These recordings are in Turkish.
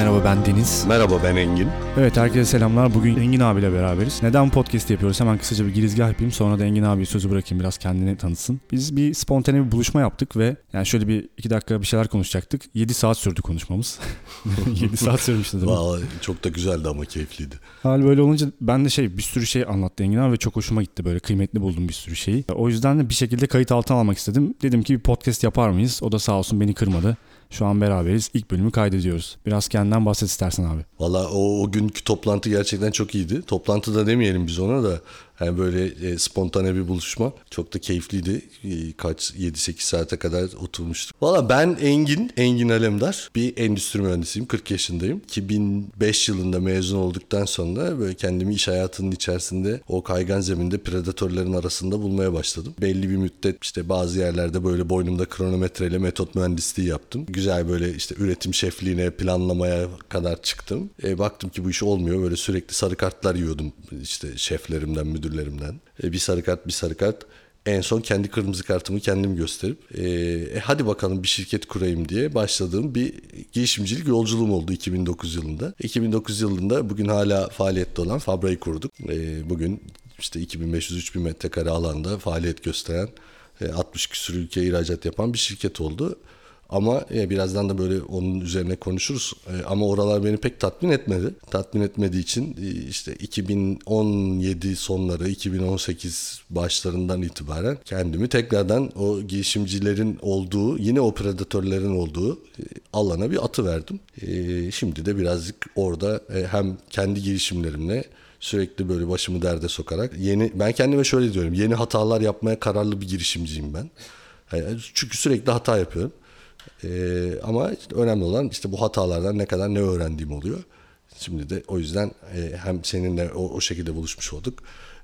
Merhaba ben Deniz. Merhaba ben Engin. Evet herkese selamlar. Bugün Engin abiyle beraberiz. Neden podcast yapıyoruz? Hemen kısaca bir girizgah yapayım. Sonra da Engin abiye sözü bırakayım biraz kendini tanıtsın. Biz bir spontane bir buluşma yaptık ve yani şöyle bir iki dakika bir şeyler konuşacaktık. 7 saat sürdü konuşmamız. 7 saat sürmüştü değil mi? Vallahi çok da güzeldi ama keyifliydi. Hal böyle olunca ben de şey bir sürü şey anlattı Engin abi ve çok hoşuma gitti böyle kıymetli buldum bir sürü şeyi. O yüzden de bir şekilde kayıt altına almak istedim. Dedim ki bir podcast yapar mıyız? O da sağ olsun beni kırmadı. Şu an beraberiz. İlk bölümü kaydediyoruz. Biraz kendinden bahset istersen abi. Valla o, o günkü toplantı gerçekten çok iyiydi. Toplantı da demeyelim biz ona da. Yani böyle e, spontane bir buluşma. Çok da keyifliydi. E, kaç 7-8 saate kadar oturmuştuk. Valla ben Engin, Engin Alemdar. Bir endüstri mühendisiyim. 40 yaşındayım. 2005 yılında mezun olduktan sonra böyle kendimi iş hayatının içerisinde o kaygan zeminde predatörlerin arasında bulmaya başladım. Belli bir müddet işte bazı yerlerde böyle boynumda kronometreyle metot mühendisliği yaptım. Güzel böyle işte üretim şefliğine, planlamaya kadar çıktım. E, baktım ki bu iş olmuyor. Böyle sürekli sarı kartlar yiyordum işte şeflerimden, müdürlerimden. E, bir sarı kart, bir sarı kart. En son kendi kırmızı kartımı kendim gösterip e, e, hadi bakalım bir şirket kurayım diye başladığım bir girişimcilik yolculuğum oldu 2009 yılında. 2009 yılında bugün hala faaliyette olan Fabra'yı kurduk. E, bugün işte 2500-3000 metrekare alanda faaliyet gösteren e, 60 küsur ülkeye ihracat yapan bir şirket oldu. Ama e, birazdan da böyle onun üzerine konuşuruz. E, ama oralar beni pek tatmin etmedi. Tatmin etmediği için e, işte 2017 sonları, 2018 başlarından itibaren kendimi tekrardan o girişimcilerin olduğu, yine o predatörlerin olduğu e, alana bir atı verdim. E, şimdi de birazcık orada e, hem kendi girişimlerimle sürekli böyle başımı derde sokarak yeni ben kendime şöyle diyorum. Yeni hatalar yapmaya kararlı bir girişimciyim ben. Çünkü sürekli hata yapıyorum. Ee, ama işte önemli olan işte bu hatalardan ne kadar ne öğrendiğim oluyor. Şimdi de o yüzden e, hem seninle o, o şekilde buluşmuş olduk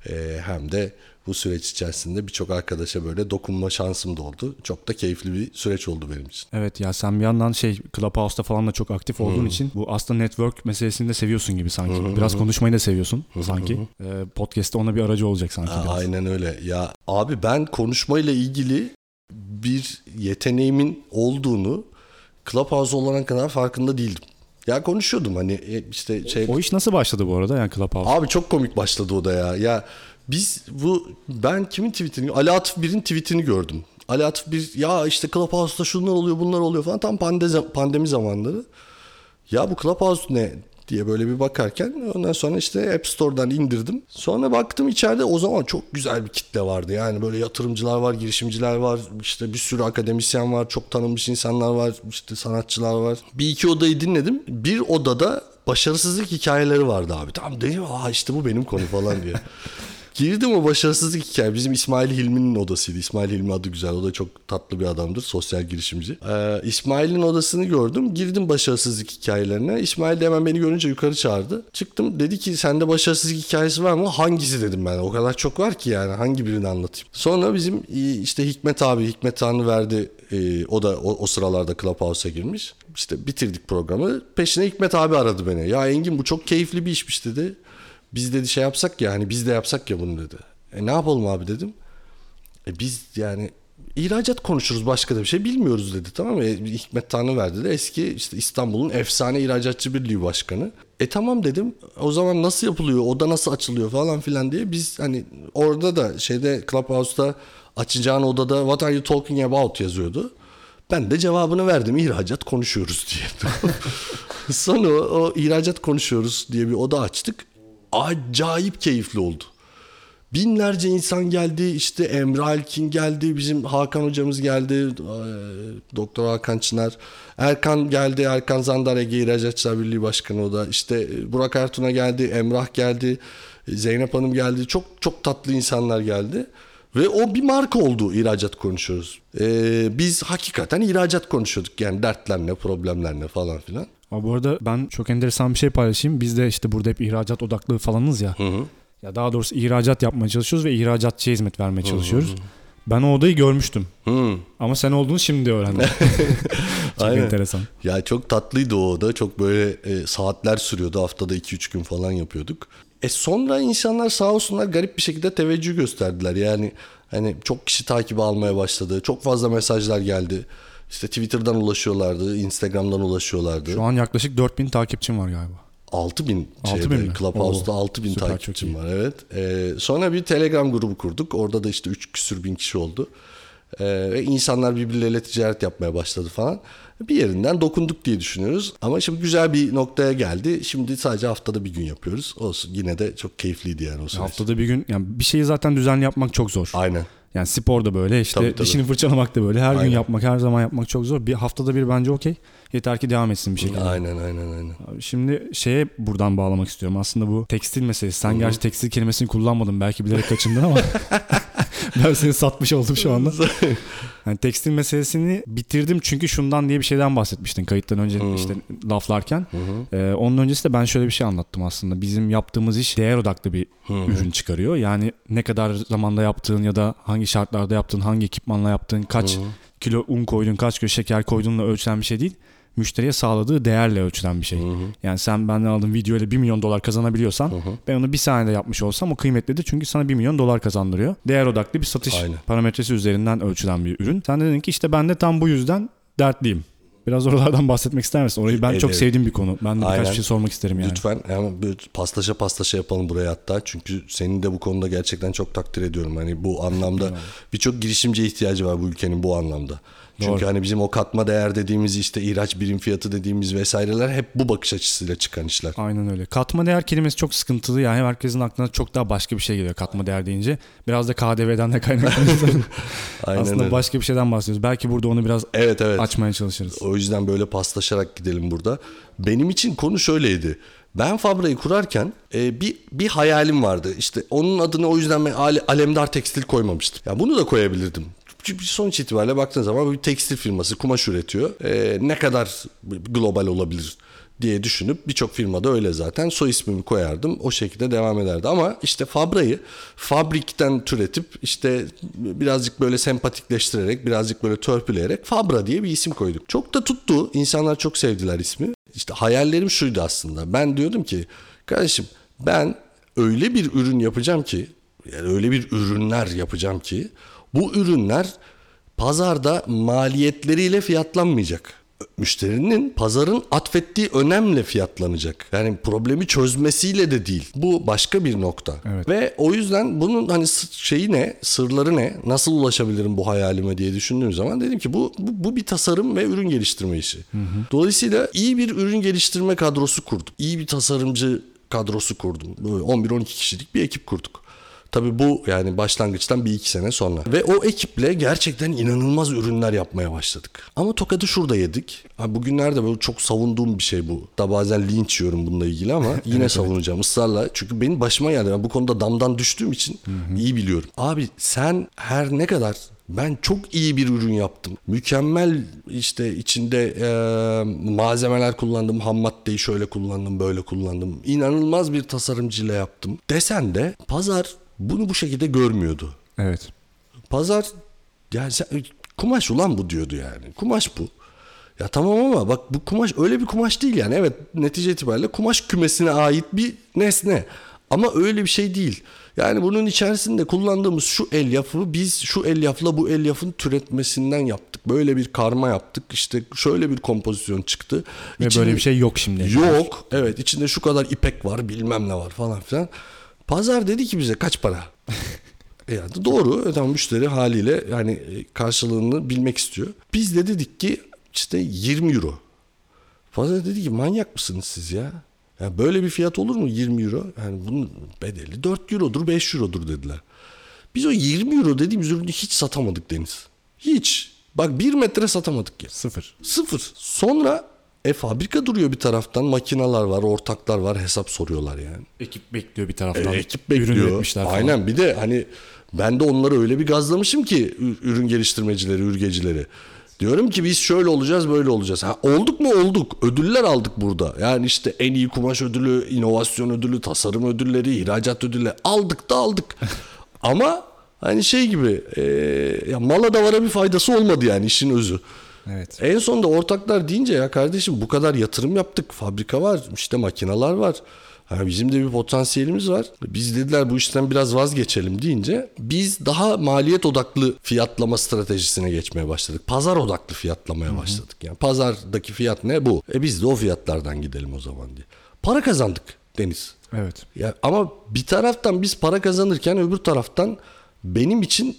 e, hem de bu süreç içerisinde birçok arkadaşa böyle dokunma şansım da oldu. Çok da keyifli bir süreç oldu benim için. Evet ya sen bir yandan şey Clubhouse'da falan da çok aktif olduğun Hmm. için bu aslında network meselesini de seviyorsun gibi sanki. Biraz konuşmayı da seviyorsun sanki. Ee, podcast'te ona bir aracı olacak sanki. Aa, biraz. aynen öyle. Ya abi ben konuşmayla ilgili bir yeteneğimin olduğunu Clubhouse olana kadar farkında değildim. Ya konuşuyordum hani e, işte şey O iş nasıl başladı bu arada yani Clubhouse? Abi çok komik başladı o da ya. Ya biz bu ben kimin tweetini Ali Atıf Bir'in tweetini gördüm. Ali Atıf Bir ya işte Clubhouse'da şunlar oluyor bunlar oluyor falan tam pandemi, pandemi zamanları. Ya bu Clubhouse ne diye böyle bir bakarken ondan sonra işte App Store'dan indirdim. Sonra baktım içeride o zaman çok güzel bir kitle vardı. Yani böyle yatırımcılar var, girişimciler var, işte bir sürü akademisyen var, çok tanınmış insanlar var, işte sanatçılar var. Bir iki odayı dinledim. Bir odada başarısızlık hikayeleri vardı abi. Tamam dedim aa işte bu benim konu falan diye. Girdim o başarısızlık hikaye. Bizim İsmail Hilmi'nin odasıydı. İsmail Hilmi adı güzel. O da çok tatlı bir adamdır. Sosyal girişimci. Ee, İsmail'in odasını gördüm. Girdim başarısızlık hikayelerine. İsmail de hemen beni görünce yukarı çağırdı. Çıktım. Dedi ki sende başarısızlık hikayesi var mı? Hangisi dedim ben. O kadar çok var ki yani. Hangi birini anlatayım? Sonra bizim işte Hikmet abi, Hikmet Tanrı verdi. E, o da o, o sıralarda Clubhouse'a girmiş. İşte bitirdik programı. Peşine Hikmet abi aradı beni. Ya Engin bu çok keyifli bir işmiş dedi. Biz dedi şey yapsak ya hani biz de yapsak ya bunu dedi. E ne yapalım abi dedim. E biz yani ihracat konuşuruz başka da bir şey bilmiyoruz dedi tamam mı? E, Hikmet Tanrı verdi de eski işte İstanbul'un efsane ihracatçı birliği başkanı. E tamam dedim o zaman nasıl yapılıyor oda nasıl açılıyor falan filan diye biz hani orada da şeyde Clubhouse'da açacağın odada what are you talking about yazıyordu. Ben de cevabını verdim ihracat konuşuyoruz diye. Sonra o, o ihracat konuşuyoruz diye bir oda açtık. Acayip keyifli oldu. Binlerce insan geldi. işte Emre Alkin geldi. Bizim Hakan hocamız geldi. eee, Doktor Hakan Çınar. Erkan geldi. Erkan Zandar Ege İhracatçılar Birliği Başkanı o da. İşte Burak Ertun'a geldi. Emrah geldi. Zeynep Hanım geldi. Çok çok tatlı insanlar geldi. Ve o bir marka oldu ihracat konuşuyoruz. Eee, biz hakikaten ihracat konuşuyorduk. Yani dertler ne, problemler ne falan filan. Ama bu arada ben çok enteresan bir şey paylaşayım. Biz de işte burada hep ihracat odaklı falanız ya. Ya daha doğrusu ihracat yapmaya çalışıyoruz ve ihracatçıya hizmet vermeye çalışıyoruz. Ben o odayı görmüştüm. Hı. Ama sen olduğunu şimdi öğrendim. çok Aynen. enteresan. Ya çok tatlıydı o oda. Çok böyle e, saatler sürüyordu. Haftada 2-3 gün falan yapıyorduk. E sonra insanlar sağ olsunlar garip bir şekilde teveccüh gösterdiler. Yani hani çok kişi takibi almaya başladı. Çok fazla mesajlar geldi. İşte Twitter'dan ulaşıyorlardı, Instagram'dan ulaşıyorlardı. Şu an yaklaşık 4000 takipçim var galiba. 6000 6000 şeyde, mi? Clubhouse'da Oo, 6000 süper, çok takipçim var evet. Ee, sonra bir Telegram grubu kurduk. Orada da işte 3 küsür bin kişi oldu. Ee, ve insanlar birbirleriyle ticaret yapmaya başladı falan. Bir yerinden dokunduk diye düşünüyoruz. Ama şimdi güzel bir noktaya geldi. Şimdi sadece haftada bir gün yapıyoruz. Olsun yine de çok keyifliydi yani o süreç. Haftada bir gün yani bir şeyi zaten düzenli yapmak çok zor. Aynen. Yani spor da böyle işte Tabii, tabii. dişini fırçalamak da böyle her Aynen. gün yapmak her zaman yapmak çok zor. Bir haftada bir bence okey. Yeter ki devam etsin bir şekilde. Aynen aynen aynen. Abi Şimdi şeye buradan bağlamak istiyorum. Aslında bu tekstil meselesi. Sen gerçi tekstil kelimesini kullanmadın. Belki bilerek kaçındın ama ben seni satmış oldum şu anda. Yani tekstil meselesini bitirdim çünkü şundan diye bir şeyden bahsetmiştin kayıttan önce işte laflarken. Ee, onun öncesi de ben şöyle bir şey anlattım aslında. Bizim yaptığımız iş değer odaklı bir ürün çıkarıyor. Yani ne kadar zamanda yaptığın ya da hangi şartlarda yaptığın, hangi ekipmanla yaptığın, kaç kilo un koydun, kaç kilo şeker koyduğunla ölçülen bir şey değil. Müşteriye sağladığı değerle ölçülen bir şey. Yani sen benden aldığın video ile 1 milyon dolar kazanabiliyorsan ben onu bir saniyede yapmış olsam o kıymetlidir çünkü sana 1 milyon dolar kazandırıyor. Değer odaklı bir satış Aynen. parametresi üzerinden ölçülen bir ürün. Sen de dedin ki işte ben de tam bu yüzden dertliyim. Biraz oralardan bahsetmek ister misin? Orayı ben çok Evet. sevdiğim bir konu. Ben de birkaç Aynen. bir şey sormak isterim yani. Lütfen yani böyle paslaşa paslaşa yapalım buraya hatta. Çünkü senin de bu konuda gerçekten çok takdir ediyorum. Hani bu anlamda birçok girişimciye ihtiyacı var bu ülkenin bu anlamda. Çünkü Doğru. hani bizim o katma değer dediğimiz işte ihraç birim fiyatı dediğimiz vesaireler hep bu bakış açısıyla çıkan işler. Aynen öyle. Katma değer kelimesi çok sıkıntılı. Yani herkesin aklına çok daha başka bir şey geliyor katma değer deyince. Biraz da KDV'den de kaynaklanıyor. Aynen Aslında öyle. başka bir şeyden bahsediyoruz. Belki burada onu biraz Evet evet. açmaya çalışırız. O yüzden böyle paslaşarak gidelim burada. Benim için konu şöyleydi. Ben Fabra'yı kurarken e, bir bir hayalim vardı. İşte onun adını o yüzden ben Ale- Alemdar Tekstil koymamıştım. Ya bunu da koyabilirdim. Sonuç itibariyle baktığın zaman bir tekstil firması kumaş üretiyor. E, ne kadar global olabilir diye düşünüp birçok firmada öyle zaten soy ismimi koyardım o şekilde devam ederdi ama işte Fabra'yı fabrikten türetip işte birazcık böyle sempatikleştirerek birazcık böyle törpüleyerek Fabra diye bir isim koyduk. Çok da tuttu insanlar çok sevdiler ismi. İşte hayallerim şuydu aslında ben diyordum ki kardeşim ben öyle bir ürün yapacağım ki yani öyle bir ürünler yapacağım ki bu ürünler pazarda maliyetleriyle fiyatlanmayacak. Müşterinin pazarın atfettiği önemle fiyatlanacak. Yani problemi çözmesiyle de değil. Bu başka bir nokta. Evet. Ve o yüzden bunun hani şeyi ne, sırları ne, nasıl ulaşabilirim bu hayalime diye düşündüğüm zaman dedim ki bu bu, bu bir tasarım ve ürün geliştirme işi. Dolayısıyla iyi bir ürün geliştirme kadrosu kurdum. İyi bir tasarımcı kadrosu kurdum. Böyle 11-12 kişilik bir ekip kurduk. Tabii bu yani başlangıçtan bir iki sene sonra. Ve o ekiple gerçekten inanılmaz ürünler yapmaya başladık. Ama tokadı şurada yedik. Ha, bugünlerde böyle çok savunduğum bir şey bu. Da bazen linç yiyorum bununla ilgili ama yine savunacağım ısrarla. Çünkü benim başıma geldi. Ben bu konuda damdan düştüğüm için iyi biliyorum. Abi sen her ne kadar ben çok iyi bir ürün yaptım. Mükemmel işte içinde e, malzemeler kullandım. Ham maddeyi şöyle kullandım, böyle kullandım. İnanılmaz bir tasarımcıyla yaptım. Desen de pazar bunu bu şekilde görmüyordu. Evet. Pazar yani sen, kumaş ulan bu diyordu yani. Kumaş bu. Ya tamam ama bak bu kumaş öyle bir kumaş değil yani. Evet netice itibariyle kumaş kümesine ait bir nesne. Ama öyle bir şey değil. Yani bunun içerisinde kullandığımız şu elyafı biz şu elyafla bu elyafın türetmesinden yaptık. Böyle bir karma yaptık. İşte şöyle bir kompozisyon çıktı. Ve İçinde- böyle bir şey yok şimdi. Yok. Evet içinde şu kadar ipek var bilmem ne var falan filan. Pazar dedi ki bize kaç para? E yani doğru. Tamam müşteri haliyle yani e, karşılığını bilmek istiyor. Biz de dedik ki işte 20 euro. Pazar dedi ki manyak mısınız siz ya? Ya böyle bir fiyat olur mu 20 euro? Yani bunun bedeli 4 eurodur 5 eurodur dediler. Biz o 20 euro dediğimiz ürünü hiç satamadık Deniz. Hiç. Bak bir metre satamadık ya. Sıfır. Sıfır. Sonra e fabrika duruyor bir taraftan. Makineler var, ortaklar var. Hesap soruyorlar yani. Ekip bekliyor bir taraftan. E, ekip Ürün bekliyor. üretmişler falan. Aynen. Bir de hani ben de onları öyle bir gazlamışım ki ürün geliştirmecileri, ürgecileri. Diyorum ki biz şöyle olacağız, böyle olacağız. Ha, olduk mu olduk. Ödüller aldık burada. Yani işte en iyi kumaş ödülü, inovasyon ödülü, tasarım ödülleri, ihracat ödülleri aldık da aldık. Ama hani şey gibi e, ya mala da vara bir faydası olmadı yani işin özü. Evet. En sonunda ortaklar deyince ya kardeşim bu kadar yatırım yaptık. Fabrika var, işte makineler var. Ha, bizim de bir potansiyelimiz var. Biz dediler bu işten biraz vazgeçelim deyince biz daha maliyet odaklı fiyatlama stratejisine geçmeye başladık. Pazar odaklı fiyatlamaya başladık. Yani pazardaki fiyat ne bu? E biz de o fiyatlardan gidelim o zaman diye. Para kazandık Deniz. Evet. Ya ama bir taraftan biz para kazanırken öbür taraftan benim için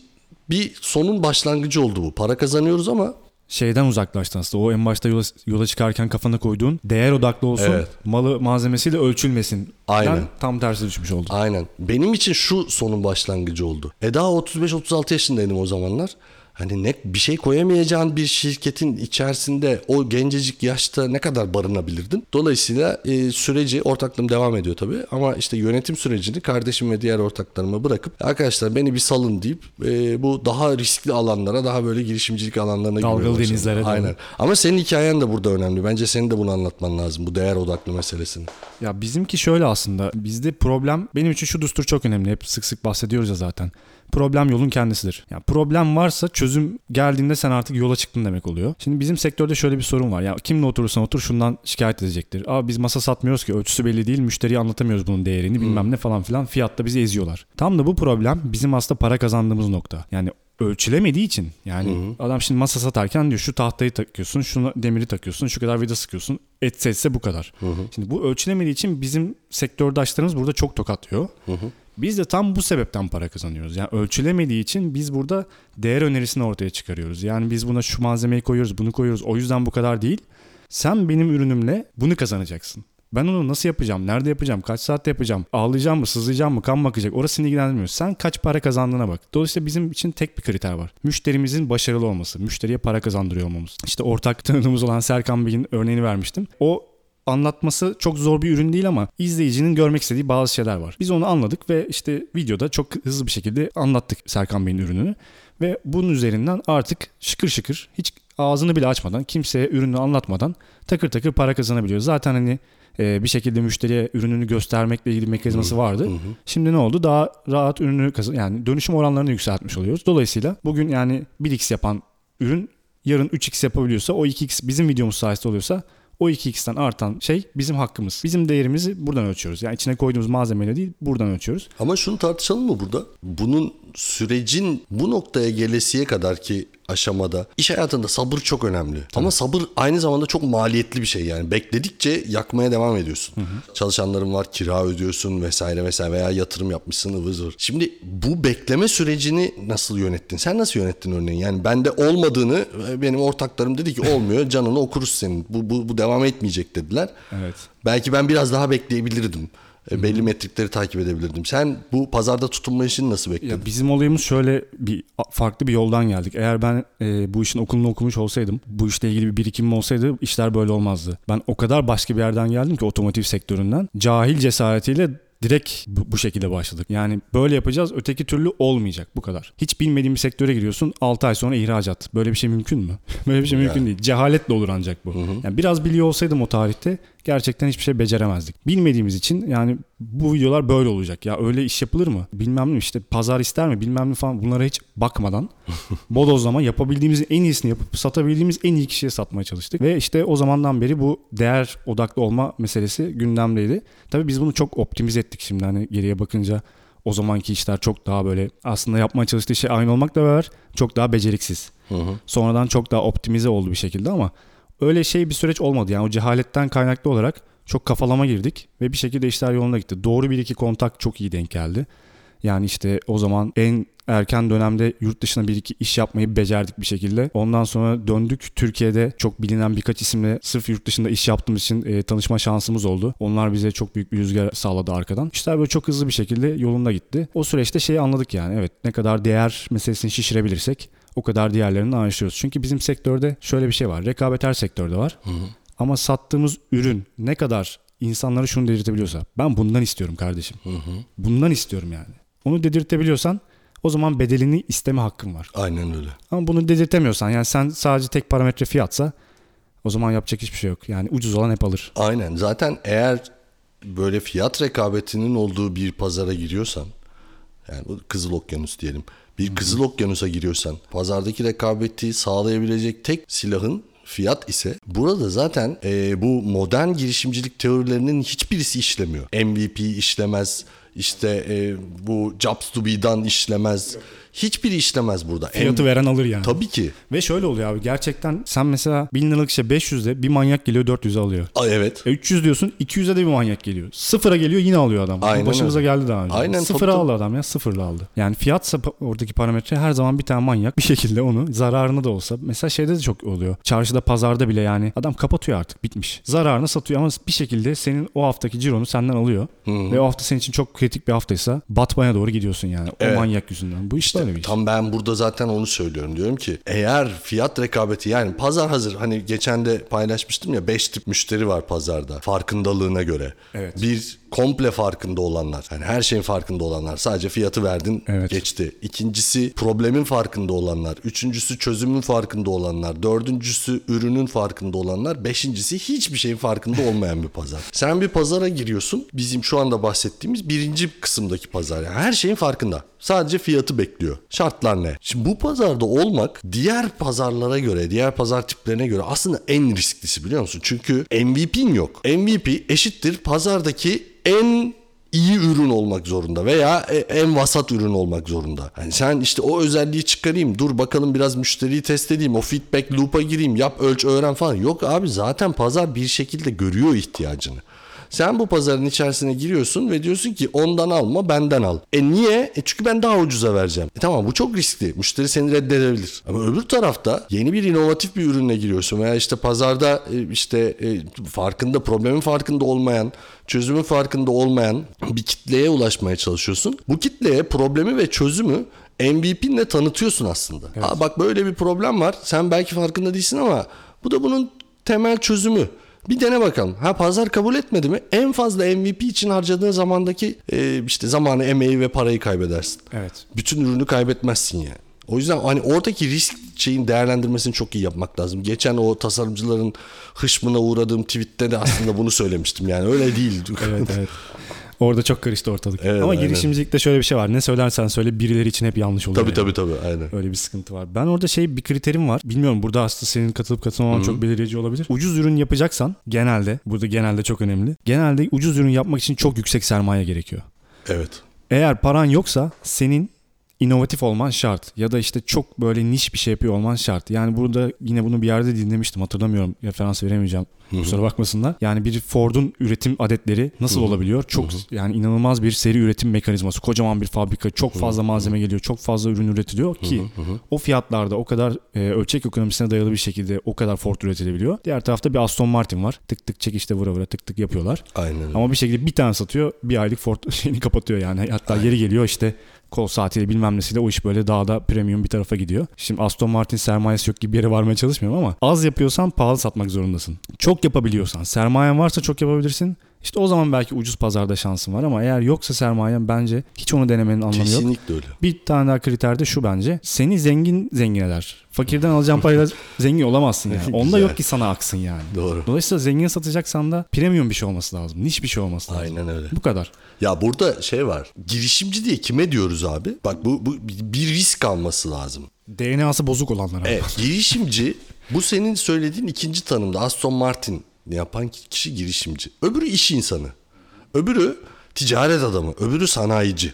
bir sonun başlangıcı oldu bu. Para kazanıyoruz ama Şeyden uzaklaştın aslında. O en başta yola, yola çıkarken kafana koyduğun değer odaklı olsun. Evet. Malı malzemesiyle ölçülmesin. Aynen. Ben tam tersi düşmüş oldum. Aynen. Benim için şu sonun başlangıcı oldu. E daha 35-36 yaşındaydım o zamanlar. Hani ne bir şey koyamayacağın bir şirketin içerisinde o gencecik yaşta ne kadar barınabilirdin? Dolayısıyla e, süreci ortaklığım devam ediyor tabii ama işte yönetim sürecini kardeşim ve diğer ortaklarıma bırakıp arkadaşlar beni bir salın deyip e, bu daha riskli alanlara, daha böyle girişimcilik alanlarına Dalgalı denizlere. Aynen. Ama senin hikayen de burada önemli. Bence senin de bunu anlatman lazım bu değer odaklı meselesini. Ya bizimki şöyle aslında. Bizde problem benim için şu düstur çok önemli. Hep sık sık bahsediyoruz ya zaten. Problem yolun kendisidir. Yani problem varsa çözüm geldiğinde sen artık yola çıktın demek oluyor. Şimdi bizim sektörde şöyle bir sorun var. Ya kimle oturursan otur şundan şikayet edecektir. Aa biz masa satmıyoruz ki ölçüsü belli değil. Müşteriye anlatamıyoruz bunun değerini bilmem ne falan filan. Fiyatta bizi eziyorlar. Tam da bu problem bizim aslında para kazandığımız nokta. Yani ölçülemediği için yani adam şimdi masa satarken diyor şu tahtayı takıyorsun, şunu demiri takıyorsun, şu kadar vida sıkıyorsun. Etse etse bu kadar. Şimdi bu ölçülemediği için bizim sektördaşlarımız burada çok tokatlıyor. Biz de tam bu sebepten para kazanıyoruz. Yani ölçülemediği için biz burada değer önerisini ortaya çıkarıyoruz. Yani biz buna şu malzemeyi koyuyoruz, bunu koyuyoruz. O yüzden bu kadar değil. Sen benim ürünümle bunu kazanacaksın. Ben onu nasıl yapacağım? Nerede yapacağım? Kaç saatte yapacağım? Ağlayacağım mı? Sızlayacağım mı? Kan mı akacak? Orasını ilgilendirmiyor. Sen kaç para kazandığına bak. Dolayısıyla bizim için tek bir kriter var. Müşterimizin başarılı olması. Müşteriye para kazandırıyor olmamız. İşte ortak tanıdığımız olan Serkan Bey'in örneğini vermiştim. O anlatması çok zor bir ürün değil ama izleyicinin görmek istediği bazı şeyler var. Biz onu anladık ve işte videoda çok hızlı bir şekilde anlattık Serkan Bey'in ürününü. Ve bunun üzerinden artık şıkır şıkır hiç ağzını bile açmadan kimseye ürünü anlatmadan takır takır para kazanabiliyor. Zaten hani e, bir şekilde müşteriye ürününü göstermekle ilgili mekanizması vardı. Şimdi ne oldu? Daha rahat ürünü kazan yani dönüşüm oranlarını yükseltmiş oluyoruz. Dolayısıyla bugün yani 1x yapan ürün yarın 3x yapabiliyorsa o 2x bizim videomuz sayesinde oluyorsa o 2x'ten artan şey bizim hakkımız. Bizim değerimizi buradan ölçüyoruz. Yani içine koyduğumuz malzemeyle değil buradan ölçüyoruz. Ama şunu tartışalım mı burada? Bunun sürecin bu noktaya gelesiye kadar ki aşamada iş hayatında sabır çok önemli. Ama sabır aynı zamanda çok maliyetli bir şey yani. Bekledikçe yakmaya devam ediyorsun. Çalışanların var, kira ödüyorsun vesaire vesaire veya yatırım yapmışsın ıvır zıvır. Şimdi bu bekleme sürecini nasıl yönettin? Sen nasıl yönettin örneğin? Yani bende olmadığını e, benim ortaklarım dedi ki olmuyor canını okuruz senin. Bu, bu, bu devam etmeyecek dediler. Evet. Belki ben biraz daha bekleyebilirdim. E, Belli metrikleri takip edebilirdim. Sen bu pazarda tutunma işini nasıl bekledin? Ya bizim olayımız şöyle bir farklı bir yoldan geldik. Eğer ben e, bu işin okulunu okumuş olsaydım, bu işle ilgili bir birikimim olsaydı işler böyle olmazdı. Ben o kadar başka bir yerden geldim ki otomotiv sektöründen. Cahil cesaretiyle direkt bu, bu şekilde başladık. Yani böyle yapacağız öteki türlü olmayacak bu kadar. Hiç bilmediğin bir sektöre giriyorsun 6 ay sonra ihracat. Böyle bir şey mümkün mü? böyle bir şey mümkün değil. Cehaletle olur ancak bu. Yani biraz biliyor olsaydım o tarihte gerçekten hiçbir şey beceremezdik. Bilmediğimiz için yani bu videolar böyle olacak. Ya öyle iş yapılır mı? Bilmem ne işte pazar ister mi bilmem ne falan bunlara hiç bakmadan bodozlama yapabildiğimizin en iyisini yapıp satabildiğimiz en iyi kişiye satmaya çalıştık. Ve işte o zamandan beri bu değer odaklı olma meselesi gündemdeydi. Tabii biz bunu çok optimize ettik şimdi hani geriye bakınca o zamanki işler çok daha böyle aslında yapmaya çalıştığı şey aynı olmakla beraber çok daha beceriksiz. Sonradan çok daha optimize oldu bir şekilde ama öyle şey bir süreç olmadı. Yani o cehaletten kaynaklı olarak çok kafalama girdik ve bir şekilde işler yoluna gitti. Doğru bir iki kontak çok iyi denk geldi. Yani işte o zaman en erken dönemde yurt dışına bir iki iş yapmayı becerdik bir şekilde. Ondan sonra döndük. Türkiye'de çok bilinen birkaç isimle sırf yurt dışında iş yaptığımız için e, tanışma şansımız oldu. Onlar bize çok büyük bir rüzgar sağladı arkadan. İşler böyle çok hızlı bir şekilde yolunda gitti. O süreçte şeyi anladık yani. Evet ne kadar değer meselesini şişirebilirsek o kadar diğerlerini anlaşıyoruz. Çünkü bizim sektörde şöyle bir şey var. Rekabet her sektörde var. Ama sattığımız ürün ne kadar insanlara şunu dedirtebiliyorsa ben bundan istiyorum kardeşim. Bundan istiyorum yani. Onu dedirtebiliyorsan o zaman bedelini isteme hakkın var. Aynen öyle. Ama bunu dedirtemiyorsan yani sen sadece tek parametre fiyatsa o zaman yapacak hiçbir şey yok. Yani ucuz olan hep alır. Aynen. Zaten eğer böyle fiyat rekabetinin olduğu bir pazara giriyorsan yani bu Kızıl Okyanus diyelim. Bir Kızıl Okyanus'a giriyorsan pazardaki rekabeti sağlayabilecek tek silahın fiyat ise burada zaten e, bu modern girişimcilik teorilerinin hiçbirisi işlemiyor. MVP işlemez, işte e, bu Jobs to be'dan işlemez. Hiçbiri işlemez burada. Fiyatı veren alır yani. Tabii ki. Ve şöyle oluyor abi gerçekten sen mesela 1000 liralık şey 500'de bir manyak geliyor 400'e alıyor. Aa, evet. E 300 diyorsun 200'e de bir manyak geliyor. Sıfıra geliyor yine alıyor adam. Aynen Başımıza öyle. geldi daha önce. Aynen, Sıfıra tabii, aldı adam ya sıfırla aldı. Yani fiyatsa pa- oradaki parametre her zaman bir tane manyak bir şekilde onu zararını da olsa. Mesela şeyde de çok oluyor. Çarşıda pazarda bile yani adam kapatıyor artık bitmiş. Zararını satıyor ama bir şekilde senin o haftaki cironu senden alıyor. Ve o hafta senin için çok kritik bir haftaysa batmaya doğru gidiyorsun yani. O Evet. manyak yüzünden. Bu işte öyle bir iş. Tam ben burada zaten onu söylüyorum. Diyorum ki eğer fiyat rekabeti yani pazar hazır hani geçen de paylaşmıştım ya 5 tip müşteri var pazarda farkındalığına göre. Evet. Bir komple farkında olanlar. Yani her şeyin farkında olanlar. Sadece fiyatı verdin Evet. geçti. İkincisi problemin farkında olanlar. Üçüncüsü çözümün farkında olanlar. Dördüncüsü ürünün farkında olanlar. Beşincisi hiçbir şeyin farkında olmayan bir pazar. Sen bir pazara giriyorsun. Bizim şu anda bahsettiğimiz birinci kısımdaki pazar. Yani her şeyin farkında. Sadece fiyatı bekliyor. Şartlar ne? Şimdi bu pazarda olmak diğer pazarlara göre, diğer pazar tiplerine göre aslında en risklisi biliyor musun? Çünkü MVP'in yok. MVP eşittir pazardaki en iyi ürün olmak zorunda veya e- en vasat ürün olmak zorunda. Yani sen işte o özelliği çıkarayım, dur bakalım biraz müşteriyi test edeyim, o feedback loop'a gireyim, yap, ölç, öğren falan. Yok abi zaten pazar bir şekilde görüyor ihtiyacını. Sen bu pazarın içerisine giriyorsun ve diyorsun ki ondan alma benden al. E niye? E çünkü ben daha ucuza vereceğim. E tamam bu çok riskli. Müşteri seni reddedebilir. Ama öbür tarafta yeni bir inovatif bir ürünle giriyorsun veya işte pazarda e, işte e, farkında problemin farkında olmayan çözümün farkında olmayan bir kitleye ulaşmaya çalışıyorsun. Bu kitleye problemi ve çözümü MVP'nle tanıtıyorsun aslında. Aa, bak böyle bir problem var. Sen belki farkında değilsin ama bu da bunun temel çözümü. Bir dene bakalım. Ha pazar kabul etmedi mi? En fazla MVP için harcadığın zamandaki e, işte zamanı, emeği ve parayı kaybedersin. Evet. Bütün ürünü kaybetmezsin yani. O yüzden hani oradaki risk şeyin değerlendirmesini çok iyi yapmak lazım. Geçen o tasarımcıların hışmına uğradığım tweette de aslında bunu söylemiştim. Yani öyle değil. Evet evet. Orada çok karıştı ortalık. Evet, Ama aynen. girişimcilikte şöyle bir şey var. Ne söylersen söyle birileri için hep yanlış oluyor. tabii yani. tabii tabii aynen. Öyle bir sıkıntı var. Ben orada şey bir kriterim var. Bilmiyorum burada aslında senin katılıp katılmaman çok belirleyici olabilir. Ucuz ürün yapacaksan genelde burada genelde çok önemli. Genelde ucuz ürün yapmak için çok yüksek sermaye gerekiyor. Evet. Eğer paran yoksa senin inovatif olman şart ya da işte çok böyle niş bir şey yapıyor olman şart. Yani burada yine bunu bir yerde dinlemiştim hatırlamıyorum referans veremeyeceğim kusura bakmasınlar. Yani bir Ford'un üretim adetleri nasıl olabiliyor? Çok yani inanılmaz bir seri üretim mekanizması. Kocaman bir fabrika çok fazla malzeme geliyor çok fazla ürün üretiliyor ki o fiyatlarda o kadar e, ölçek ekonomisine dayalı bir şekilde o kadar Ford üretilebiliyor. Diğer tarafta bir Aston Martin var. Tık tık çekişte vura vura tık tık yapıyorlar. Aynen. Ama bir şekilde bir tane satıyor bir aylık Ford şeyini kapatıyor yani. Hatta yeri geliyor işte kol saatiyle bilmem nesiyle o iş böyle daha da premium bir tarafa gidiyor. Şimdi Aston Martin sermayesi yok gibi bir yere varmaya çalışmıyorum ama az yapıyorsan pahalı satmak zorundasın. Çok yapabiliyorsan sermayen varsa çok yapabilirsin. İşte o zaman belki ucuz pazarda şansın var ama eğer yoksa sermayen bence hiç onu denemenin anlamı yok. Kesinlikle öyle. Bir tane daha kriter de şu bence. Seni zengin zengin eder. Fakirden alacağın parayla zengin olamazsın yani. Onda yok ki sana aksın yani. Doğru. Dolayısıyla zengin satacaksan da premium bir şey olması lazım. Niş bir şey olması lazım. Aynen öyle. Bu kadar. Ya burada şey var. Girişimci diye kime diyoruz abi? Bak bu, bu bir risk alması lazım. DNA'sı bozuk olanlar abi. Evet, girişimci bu senin söylediğin ikinci tanımda Aston Martin yapan kişi girişimci. Öbürü iş insanı. Öbürü ticaret adamı. Öbürü sanayici.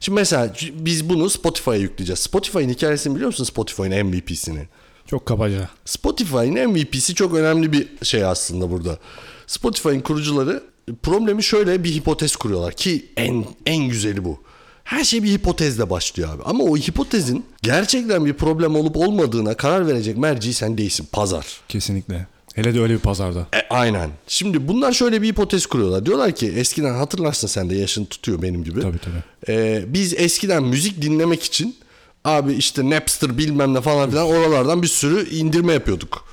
Şimdi mesela biz bunu Spotify'a yükleyeceğiz. Spotify'ın hikayesini biliyor musun Spotify'ın MVP'sini? Çok kabaca. Spotify'ın MVP'si çok önemli bir şey aslında burada. Spotify'ın kurucuları problemi şöyle bir hipotez kuruyorlar ki en en güzeli bu. Her şey bir hipotezle başlıyor abi. Ama o hipotezin gerçekten bir problem olup olmadığına karar verecek merci sen değilsin. Pazar. Kesinlikle. Hele de öyle bir pazarda. E, aynen. Şimdi bunlar şöyle bir hipotez kuruyorlar. Diyorlar ki eskiden hatırlarsın sen de yaşın tutuyor benim gibi. Tabii, tabii. E, biz eskiden müzik dinlemek için abi işte Napster bilmem ne falan filan oralardan bir sürü indirme yapıyorduk.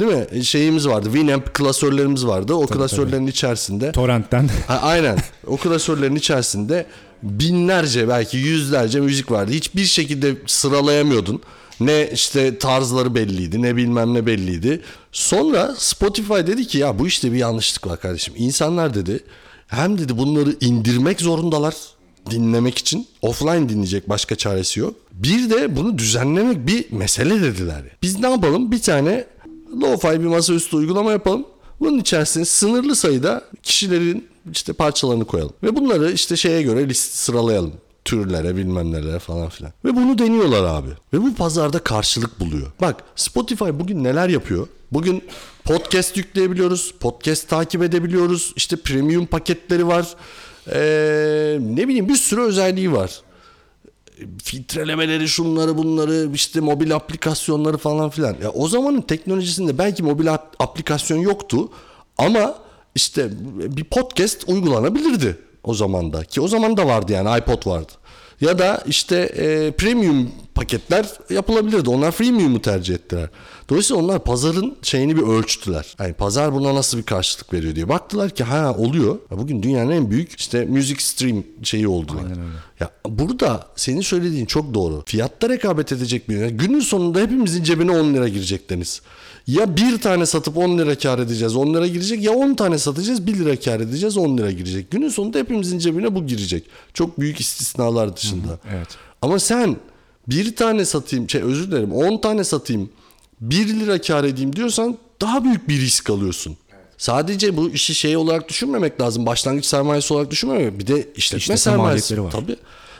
Değil mi? E, Şeyimiz vardı. Winamp klasörlerimiz vardı. O klasörlerin içerisinde Torrent'ten. Ha, aynen. O klasörlerin içerisinde binlerce belki yüzlerce müzik vardı. Hiçbir şekilde sıralayamıyordun. Ne işte tarzları belliydi ne bilmem ne belliydi. Sonra Spotify dedi ki ya bu işte bir yanlışlık var kardeşim. İnsanlar dedi hem dedi bunları indirmek zorundalar dinlemek için. Offline dinleyecek başka çaresi yok. Bir de bunu düzenlemek bir mesele dediler. Biz ne yapalım? Bir tane lo-fi bir masaüstü uygulama yapalım. Bunun içerisine sınırlı sayıda kişilerin işte parçalarını koyalım. Ve bunları işte şeye göre list sıralayalım. Türlere bilmem nelere falan filan. Ve bunu deniyorlar abi. Ve bu pazarda karşılık buluyor. Bak Spotify bugün neler yapıyor? Bugün podcast yükleyebiliyoruz. Podcast takip edebiliyoruz. İşte premium paketleri var. Ee, ne bileyim bir sürü özelliği var filtrelemeleri şunları bunları işte mobil aplikasyonları falan filan. Ya o zamanın teknolojisinde belki mobil aplikasyon yoktu ama işte bir podcast uygulanabilirdi o zaman da ki o zaman da vardı yani iPod vardı. Ya da işte e, premium paketler yapılabilirdi. Onlar freemium'u tercih ettiler. Dolayısıyla onlar pazarın şeyini bir ölçtüler. Yani pazar buna nasıl bir karşılık veriyor diye. Baktılar ki ha oluyor. Ya bugün dünyanın en büyük işte music stream şeyi oldular. Aynen öyle. Ya burada senin söylediğin çok doğru. Fiyatta rekabet edecek bir günün sonunda hepimizin cebine 10 lira girecek Deniz. Ya bir tane satıp 10 lira kar edeceğiz 10 lira girecek ya 10 tane satacağız 1 lira kar edeceğiz 10 lira girecek. Günün sonunda hepimizin cebine bu girecek. Çok büyük istisnalar dışında. Hı hı, evet. Ama sen bir tane satayım şey özür dilerim 10 tane satayım 1 lira kar edeyim diyorsan daha büyük bir risk alıyorsun. Sadece bu işi şey olarak düşünmemek lazım. Başlangıç sermayesi olarak düşünmemek. Bir de işletme, işletme sermayesi. Var. Tabii.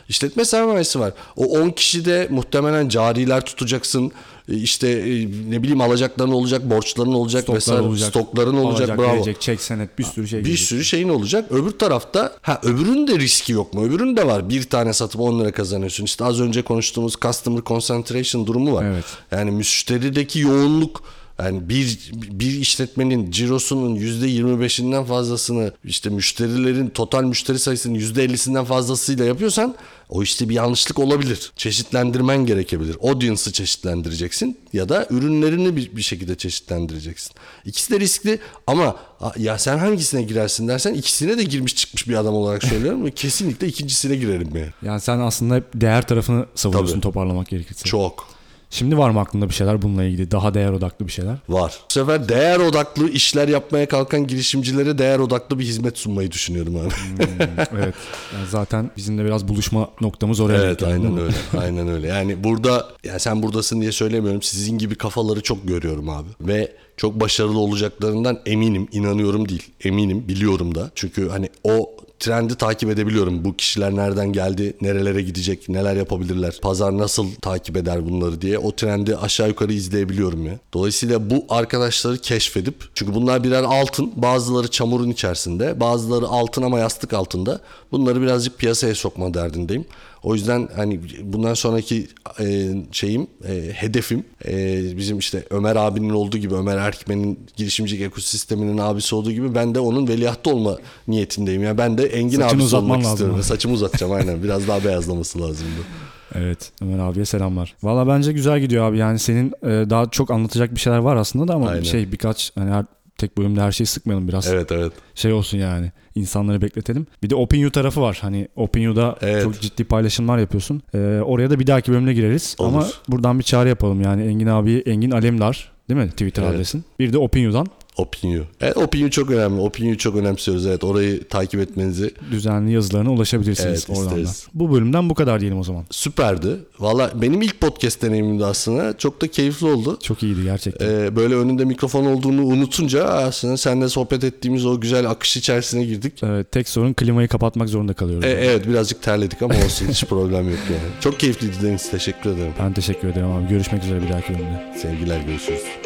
İşletme sermayesi var. O 10 kişi de muhtemelen cariler tutacaksın. E, işte e, ne bileyim alacakların olacak, borçların olacak Stoklar vesaire, olacak, stokların olacak. Alacak, bravo. Gelecek, çek senet bir sürü şey. Bir gelecek. sürü şeyin olacak. Öbür tarafta ha öbürünün de riski yok mu? Öbürünün de var. Bir tane satıp 10 lira kazanıyorsun. İşte az önce konuştuğumuz customer concentration durumu var. Evet. Yani müşterideki yoğunluk yani bir bir işletmenin cirosunun yüzde 25'inden fazlasını işte müşterilerin total müşteri sayısının yüzde 50'sinden fazlasıyla yapıyorsan o işte bir yanlışlık olabilir. Çeşitlendirmen gerekebilir. Audience'ı çeşitlendireceksin ya da ürünlerini bir, bir şekilde çeşitlendireceksin. İkisi de riskli ama ya sen hangisine girersin dersen ikisine de girmiş çıkmış bir adam olarak söylüyorum ve kesinlikle ikincisine girerim yani. Yani sen aslında hep değer tarafını savunuyorsun Tabii. toparlamak gerekirse. Çok. Şimdi var mı aklında bir şeyler bununla ilgili? Daha değer odaklı bir şeyler? Var. Bu sefer değer odaklı işler yapmaya kalkan girişimcilere değer odaklı bir hizmet sunmayı düşünüyorum abi. Hmm, evet. Yani zaten bizim de biraz buluşma noktamız oraya. Evet aynen öyle. aynen öyle. Yani burada yani sen buradasın diye söylemiyorum. Sizin gibi kafaları çok görüyorum abi. Ve çok başarılı olacaklarından eminim, inanıyorum değil. Eminim, biliyorum da. Çünkü hani o trendi takip edebiliyorum. Bu kişiler nereden geldi, nerelere gidecek, neler yapabilirler, pazar nasıl takip eder bunları diye o trendi aşağı yukarı izleyebiliyorum ya. Dolayısıyla bu arkadaşları keşfedip çünkü bunlar birer altın, bazıları çamurun içerisinde, bazıları altın ama yastık altında. Bunları birazcık piyasaya sokma derdindeyim. O yüzden hani bundan sonraki e, şeyim, e, hedefim e, bizim işte Ömer abinin olduğu gibi Ömer Erkmen'in girişimcilik ekosisteminin abisi olduğu gibi ben de onun veliahtı olma niyetindeyim. Yani ben de Engin Saçını abisi olmak lazım istiyorum. Saçımı uzatacağım aynen. Biraz daha beyazlaması lazımdı. Evet Ömer abiye selamlar. Valla bence güzel gidiyor abi. Yani senin e, daha çok anlatacak bir şeyler var aslında da ama Aynen. şey birkaç hani her tek bölümde her şeyi sıkmayalım biraz. Evet evet. Şey olsun yani insanları bekletelim. Bir de OpenU tarafı var. Hani OpenU'da evet. çok ciddi paylaşımlar yapıyorsun. Ee, oraya da bir dahaki bölümde gireriz. Olur. Ama buradan bir çağrı yapalım yani Engin abi Engin Alemdar değil mi Twitter evet. adresin? Bir de OpenU'dan Opinio. Evet Opinio çok önemli. Opinio'yu çok önemsiyoruz. Evet orayı takip etmenizi. Düzenli yazılarına ulaşabilirsiniz evet, oradan da. Bu bölümden bu kadar diyelim o zaman. Süperdi. Valla benim ilk podcast deneyimimdi aslında. Çok da keyifli oldu. Çok iyiydi gerçekten. Ee, böyle önünde mikrofon olduğunu unutunca aslında seninle sohbet ettiğimiz o güzel akış içerisine girdik. Evet tek sorun klimayı kapatmak zorunda kalıyoruz. Ee, evet birazcık terledik ama olsun hiç problem yok yani. Çok keyifliydi Deniz. Teşekkür ederim. Ben teşekkür ederim abi. Görüşmek üzere bir dahaki bölümde. Sevgiler görüşürüz.